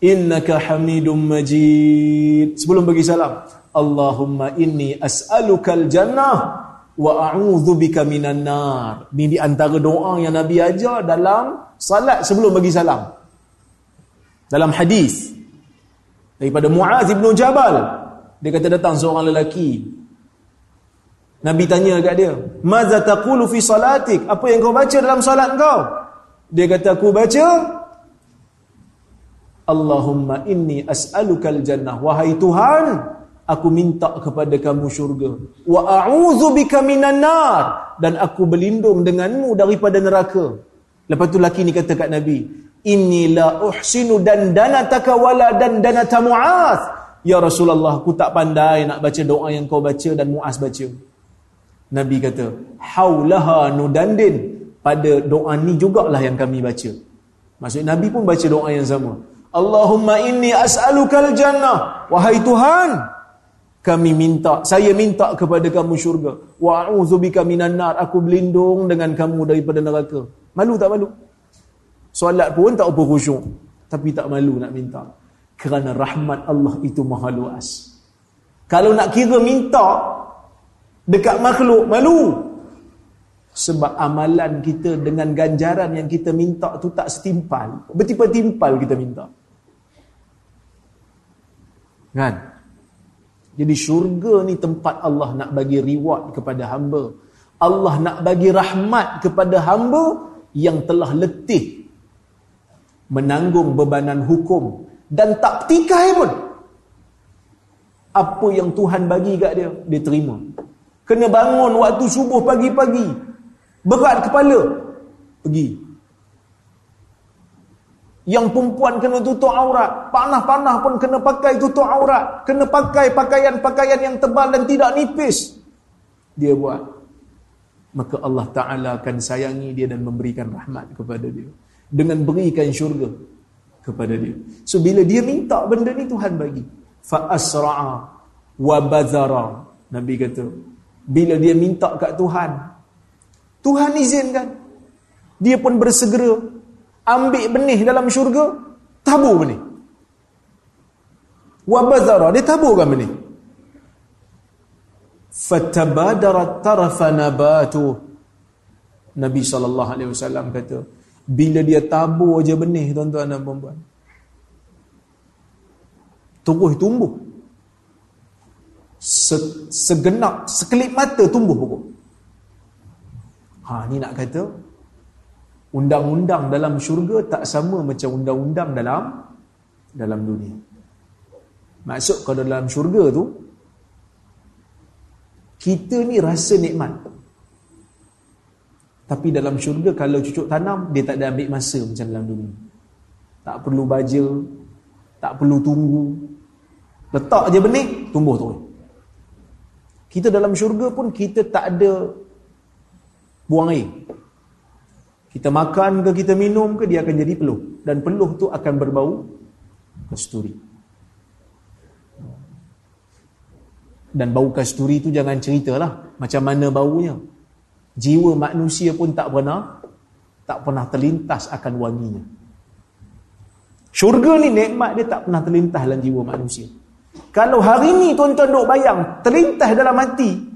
Innaka hamidum majid. Sebelum bagi salam, Allahumma inni as'alukal jannah wa a'udzu bika minan nar. Ini di antara doa yang Nabi ajar dalam salat sebelum bagi salam. Dalam hadis daripada Muaz bin Jabal, dia kata datang seorang lelaki Nabi tanya dekat dia, "Maza taqulu fi salatik?" Apa yang kau baca dalam salat kau? Dia kata aku baca Allahumma inni as'alukal jannah. Wahai Tuhan aku minta kepada kamu syurga. Wa a'udzu bika minan nar. Dan aku berlindung denganmu daripada neraka. Lepas tu laki ni kata kat nabi inni la uhsinu dan danataka wala dan danata mu'az ya rasulullah aku tak pandai nak baca doa yang kau baca dan mu'az baca. Nabi kata haulaha nudandin. Pada doa ni jugalah yang kami baca. Maksud Nabi pun baca doa yang sama. Allahumma inni as'alukal jannah. Wahai Tuhan, kami minta, saya minta kepada kamu syurga. Wa a'udzubika minan nar. Aku berlindung dengan kamu daripada neraka. Malu tak malu? Solat pun tak apa khusyuk. Tapi tak malu nak minta. Kerana rahmat Allah itu maha luas. Kalau nak kira minta dekat makhluk, malu sebab amalan kita dengan ganjaran yang kita minta tu tak setimpal bertimpal-timpal kita minta kan? Jadi syurga ni tempat Allah nak bagi reward kepada hamba. Allah nak bagi rahmat kepada hamba yang telah letih menanggung bebanan hukum dan tak petikai pun. Apa yang Tuhan bagi kat dia dia terima. Kena bangun waktu subuh pagi-pagi. Berat kepala. Pergi. Yang perempuan kena tutup aurat. Panah-panah pun kena pakai tutup aurat. Kena pakai pakaian-pakaian yang tebal dan tidak nipis. Dia buat. Maka Allah Ta'ala akan sayangi dia dan memberikan rahmat kepada dia. Dengan berikan syurga kepada dia. So bila dia minta benda ni Tuhan bagi. Fa'asra'a wa bazara. Nabi kata. Bila dia minta kat Tuhan. Tuhan izinkan. Dia pun bersegera ambil benih dalam syurga, tabur benih. Wa bazara, dia taburkan benih. Fatabadarat tarafa nabatu. Nabi wasallam kata, bila dia tabur aja benih tuan-tuan dan puan-puan. Terus tumbuh. Segenap, sekelip mata tumbuh pokok. Ha ni nak kata undang-undang dalam syurga tak sama macam undang-undang dalam dalam dunia. Maksud kalau dalam syurga tu kita ni rasa nikmat. Tapi dalam syurga kalau cucuk tanam dia tak ada ambil masa macam dalam dunia. Tak perlu baja, tak perlu tunggu. Letak je benih, tumbuh terus. Kita dalam syurga pun kita tak ada buang air. Kita makan ke kita minum ke dia akan jadi peluh dan peluh tu akan berbau kasturi. Dan bau kasturi tu jangan ceritalah macam mana baunya. Jiwa manusia pun tak pernah tak pernah terlintas akan wanginya. Syurga ni nikmat dia tak pernah terlintas dalam jiwa manusia. Kalau hari ni tuan-tuan duk bayang terlintas dalam hati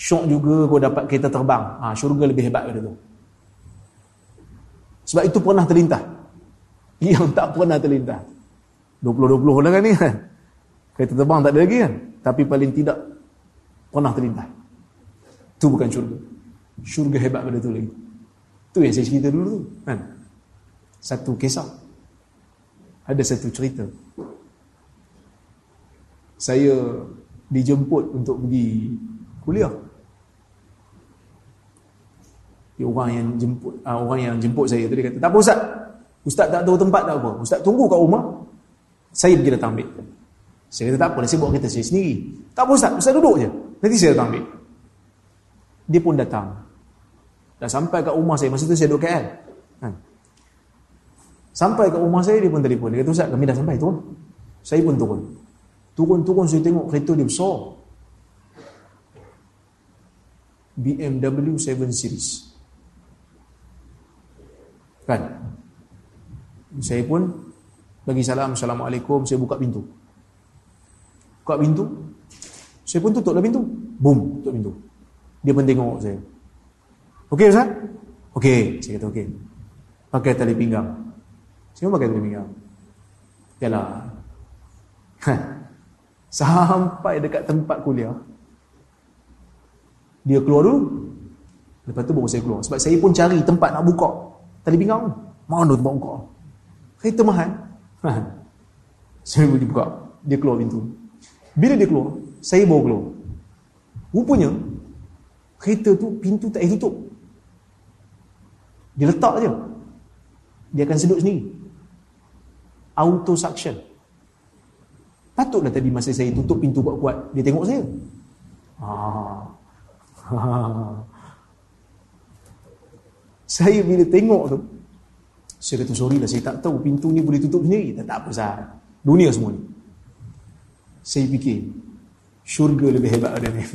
syok juga kau dapat kereta terbang. Ha, syurga lebih hebat pada tu. Sebab itu pernah terlintas. Yang tak pernah terlintas. 20-20 lah kan ni kan. Kereta terbang tak ada lagi kan? Tapi paling tidak pernah terlintas. Itu bukan syurga. Syurga hebat pada tu lagi. Tu yang saya cerita dulu. Kan? Satu kisah. Ada satu cerita. Saya dijemput untuk pergi kuliah. Dia orang yang jemput uh, orang yang jemput saya tu dia kata, "Tak apa ustaz. Ustaz tak tahu tempat tak apa. Ustaz tunggu kat rumah. Saya pergi datang ambil." Saya kata, "Tak apa, saya bawa kereta saya sendiri." "Tak apa ustaz, ustaz duduk je. Nanti saya datang ambil." Dia pun datang. Dah sampai kat rumah saya masa tu saya duduk KL. Kan? Sampai kat rumah saya dia pun telefon. Dia kata, "Ustaz, kami dah sampai turun." Saya pun turun. Turun-turun saya tengok kereta dia besar. BMW 7 Series. Kan? Saya pun bagi salam, Assalamualaikum, saya buka pintu. Buka pintu, saya pun tutuplah pintu. Boom, tutup pintu. Dia pun tengok saya. Okey Ustaz? Okey, saya kata okey. Pakai tali pinggang. Saya pun pakai tali pinggang. Yalah. Sampai dekat tempat kuliah. Dia keluar dulu. Lepas tu baru saya keluar. Sebab saya pun cari tempat nak buka. Tali pinggang Mana tempat buka. Kereta mahal ha. Saya pergi buka. Dia keluar pintu. Bila dia keluar Saya bawa keluar. Rupanya Kereta tu pintu tak payah tutup. Dia letak je. Dia akan sedut sendiri. Auto suction Patutlah tadi masa saya tutup pintu kuat-kuat Dia tengok saya. Ah. Saya bila tengok tu Saya kata sorry lah Saya tak tahu. Pintu ni boleh tutup sendiri. Tak, tak apa sah Dunia semua ni. Saya fikir Syurga lebih hebat dari ni.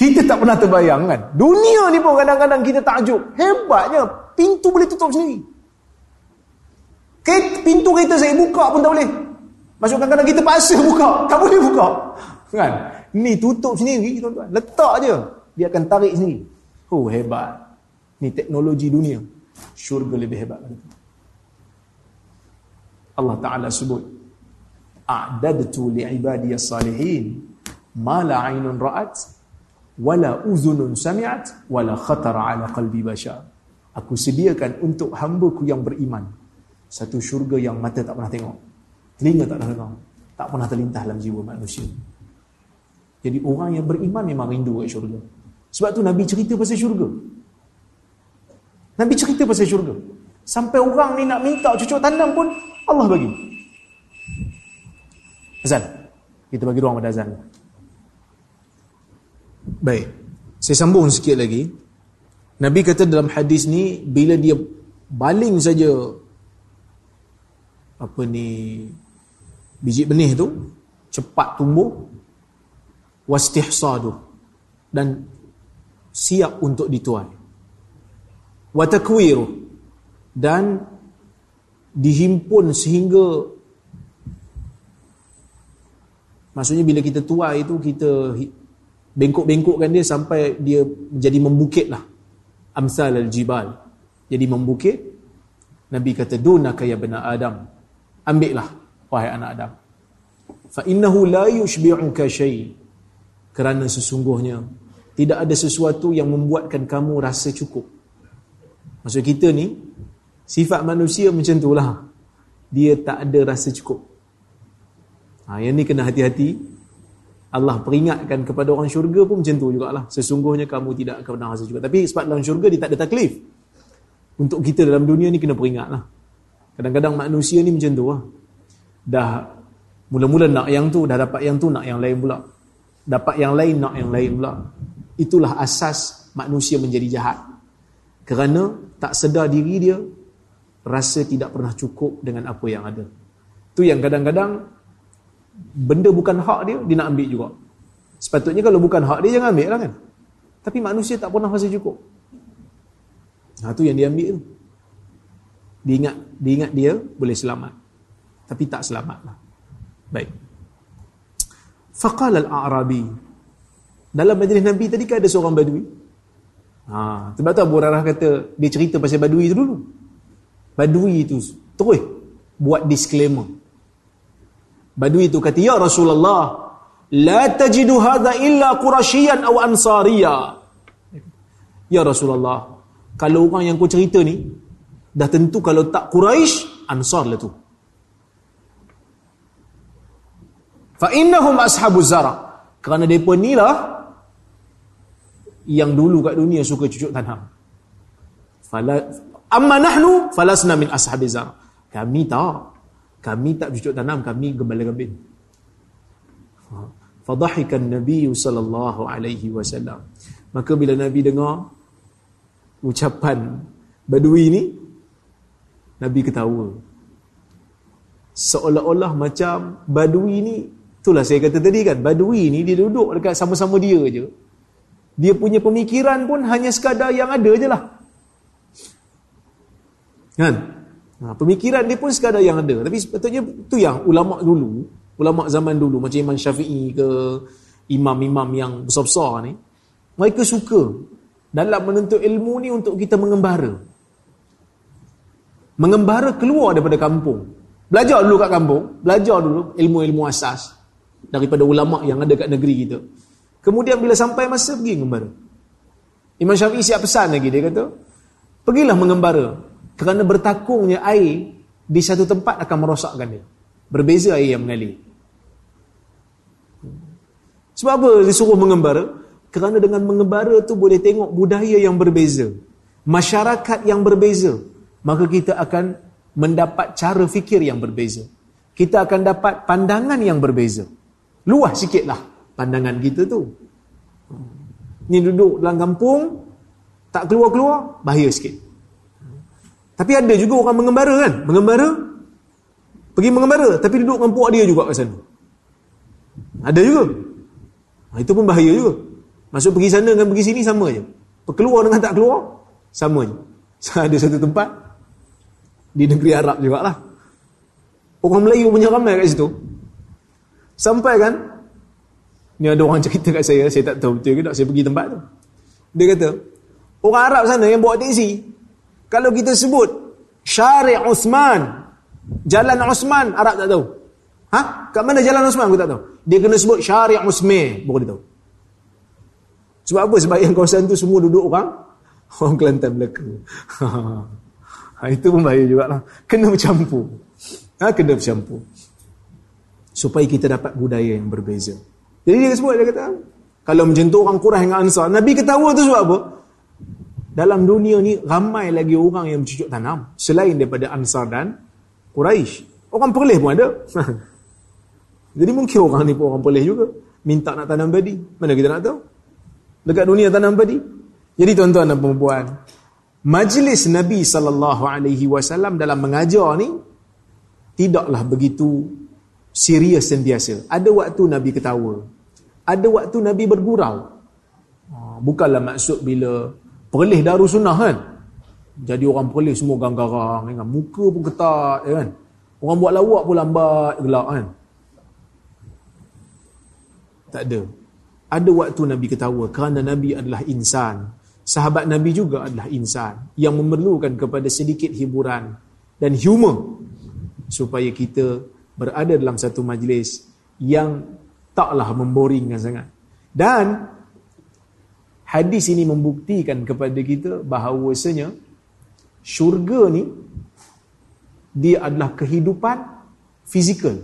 Kita tak pernah terbayang kan? Dunia ni pun kadang-kadang kita takjub. Hebatnya Pintu boleh tutup sendiri. Pintu kereta saya buka pun tak boleh. Maksud kadang-kadang kita paksa buka Tak boleh buka. Kan? Ni tutup sendiri tuan-tuan. Letak je. Dia akan tarik sendiri. Oh hebat. Ni teknologi dunia. Syurga lebih hebat lagi. Allah Ta'ala sebut. A'dadtu li'ibadiyas salihin. Ma la aynun ra'at. Wala uzunun sami'at. Wala khatara ala qalbi bashar. Aku sediakan untuk hamba-Ku yang beriman. Satu syurga yang mata tak pernah tengok. Telinga tak pernah tengok. Tak pernah terlintas dalam jiwa manusia. Jadi orang yang beriman memang rindu ke syurga. Sebab tu Nabi cerita pasal syurga. Nabi cerita pasal syurga. Sampai orang ni nak minta cucuk tanam pun Allah bagi. Azan. Kita bagi ruang pada azan. Baik. Saya sambung sikit lagi. Nabi kata dalam hadis ni bila dia baling saja apa ni biji benih tu cepat tumbuh wastihsadu dan siap untuk dituai wa takwiru dan dihimpun sehingga maksudnya bila kita tuai itu kita bengkok-bengkokkan dia sampai dia menjadi membukit lah. Amsal al-jibal. Jadi membukit Nabi kata dunaka ya bena Adam. Ambillah wahai anak Adam. Fa innahu la yushbi'uka syai kerana sesungguhnya tidak ada sesuatu yang membuatkan kamu rasa cukup. Maksud kita ni, sifat manusia macam tu lah. Dia tak ada rasa cukup. Ha, yang ni kena hati-hati. Allah peringatkan kepada orang syurga pun macam tu jugalah. Sesungguhnya kamu tidak akan pernah rasa cukup. Tapi sebab dalam syurga dia tak ada taklif. Untuk kita dalam dunia ni kena peringat lah. Kadang-kadang manusia ni macam tu lah. Dah mula-mula nak yang tu, dah dapat yang tu, nak yang lain pula. Dapat yang lain, nak yang lain pula itulah asas manusia menjadi jahat. Kerana tak sedar diri dia rasa tidak pernah cukup dengan apa yang ada. Tu yang kadang-kadang benda bukan hak dia dia nak ambil juga. Sepatutnya kalau bukan hak dia jangan ambil lah kan. Tapi manusia tak pernah rasa cukup. Ha, tu yang dia ambil tu. Dia ingat, dia ingat dia boleh selamat. Tapi tak selamat lah. Baik. Faqal al-a'rabi dalam majlis Nabi tadi kan ada seorang badui. Ha, sebab tu Abu Hurairah kata dia cerita pasal badui tu dulu. Badui itu terus buat disclaimer. Badui itu kata, Ya Rasulullah, La tajidu hadha illa qurasyian aw ansariya. Ya Rasulullah, kalau orang yang kau cerita ni, dah tentu kalau tak Quraisy, Ansar lah tu. Fa innahum ashabuz zara. Kerana depa ni lah yang dulu kat dunia suka cucuk tanam. Fala amma nahnu falasna min ashabiz zara. Kami tak. Kami tak cucuk tanam, kami gembala-gembin. Ha. Fadahikan Nabi sallallahu alaihi wasallam. Maka bila Nabi dengar ucapan Badui ni Nabi ketawa. Seolah-olah macam Badui ni itulah saya kata tadi kan, Badui ni dia duduk dekat sama-sama dia je. Dia punya pemikiran pun hanya sekadar yang ada je lah. Kan? Ha, pemikiran dia pun sekadar yang ada. Tapi sepatutnya tu yang ulama dulu, ulama zaman dulu macam Imam Syafi'i ke imam-imam yang besar-besar ni, mereka suka dalam menuntut ilmu ni untuk kita mengembara. Mengembara keluar daripada kampung. Belajar dulu kat kampung, belajar dulu ilmu-ilmu asas daripada ulama yang ada kat negeri kita. Kemudian bila sampai masa pergi mengembara. Imam Syafi'i siap pesan lagi dia kata, pergilah mengembara kerana bertakungnya air di satu tempat akan merosakkan dia. Berbeza air yang mengalir. Sebab apa disuruh mengembara? Kerana dengan mengembara tu boleh tengok budaya yang berbeza. Masyarakat yang berbeza. Maka kita akan mendapat cara fikir yang berbeza. Kita akan dapat pandangan yang berbeza. Luah sikitlah pandangan kita tu. Ni duduk dalam kampung, tak keluar-keluar, bahaya sikit. Tapi ada juga orang mengembara kan? Mengembara. Pergi mengembara. Tapi duduk dengan puak dia juga kat sana. Ada juga. Ha, itu pun bahaya juga. Masuk pergi sana dengan pergi sini sama je. Keluar dengan tak keluar, sama je. So, ada satu tempat di negeri Arab juga lah. Orang Melayu punya ramai kat situ. Sampai kan, ni ada orang cerita kat saya, saya tak tahu betul ke tak, saya pergi tempat tu. Dia kata, orang Arab sana yang bawa teksi, kalau kita sebut Syari' Osman, Jalan Osman, Arab tak tahu. Ha? Kat mana Jalan Osman aku tak tahu. Dia kena sebut Syari' Osman, baru dia tahu. Sebab apa? Sebab yang kawasan tu semua duduk orang orang Kelantan Melaka. ha, itu pun bahaya juga lah. Kena bercampur. Ha, kena bercampur. Supaya kita dapat budaya yang berbeza. Jadi dia sebut, dia kata, kalau macam tu orang kurang dengan Ansar, Nabi ketawa tu sebab apa? dalam dunia ni ramai lagi orang yang bercucuk tanam selain daripada Ansar dan Quraisy. Orang Perlis pun ada. Jadi mungkin orang ni pun orang Perlis juga minta nak tanam padi. Mana kita nak tahu? Dekat dunia tanam padi. Jadi tuan-tuan dan puan majlis Nabi sallallahu alaihi wasallam dalam mengajar ni tidaklah begitu serius dan biasa. Ada waktu Nabi ketawa. Ada waktu Nabi bergurau. Ah, bukanlah maksud bila Perlis sunnah kan. Jadi orang perlis semua gang-garang kan. Muka pun ketat ya kan. Orang buat lawak pun lambat gelak kan. Tak ada. Ada waktu Nabi ketawa kerana Nabi adalah insan. Sahabat Nabi juga adalah insan yang memerlukan kepada sedikit hiburan dan humor supaya kita berada dalam satu majlis yang taklah memboringkan sangat. Dan hadis ini membuktikan kepada kita bahawasanya syurga ni dia adalah kehidupan fizikal.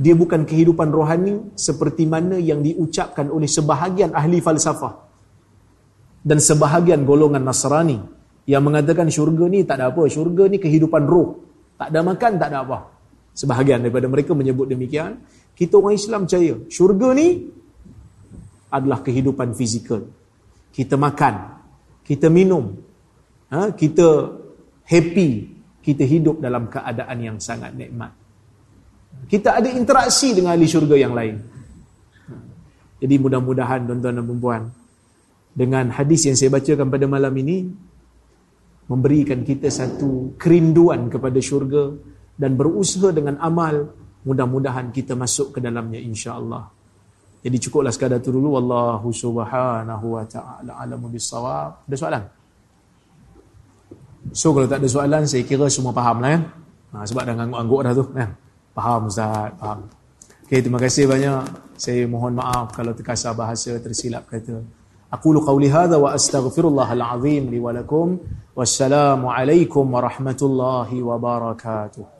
Dia bukan kehidupan rohani seperti mana yang diucapkan oleh sebahagian ahli falsafah dan sebahagian golongan Nasrani yang mengatakan syurga ni tak ada apa, syurga ni kehidupan roh. Tak ada makan, tak ada apa. Sebahagian daripada mereka menyebut demikian. Kita orang Islam percaya, syurga ni adalah kehidupan fizikal. Kita makan, kita minum, ha? kita happy, kita hidup dalam keadaan yang sangat nikmat. Kita ada interaksi dengan ahli syurga yang lain. Jadi mudah-mudahan tuan-tuan dan perempuan, dengan hadis yang saya bacakan pada malam ini, memberikan kita satu kerinduan kepada syurga dan berusaha dengan amal, mudah-mudahan kita masuk ke dalamnya insya-Allah. Jadi cukuplah sekadar itu dulu wallahu subhanahu wa ta'ala alamu bisawab. Ada soalan? So kalau tak ada soalan saya kira semua faham lah kan. Ha, sebab dah ngangguk-ngangguk dah tu kan. Faham Ustaz, faham. Okay, terima kasih banyak. Saya mohon maaf kalau terkasar bahasa tersilap kata. Lu qawli hadha wa astaghfirullahal azim li wa lakum. Wassalamualaikum warahmatullahi wabarakatuh.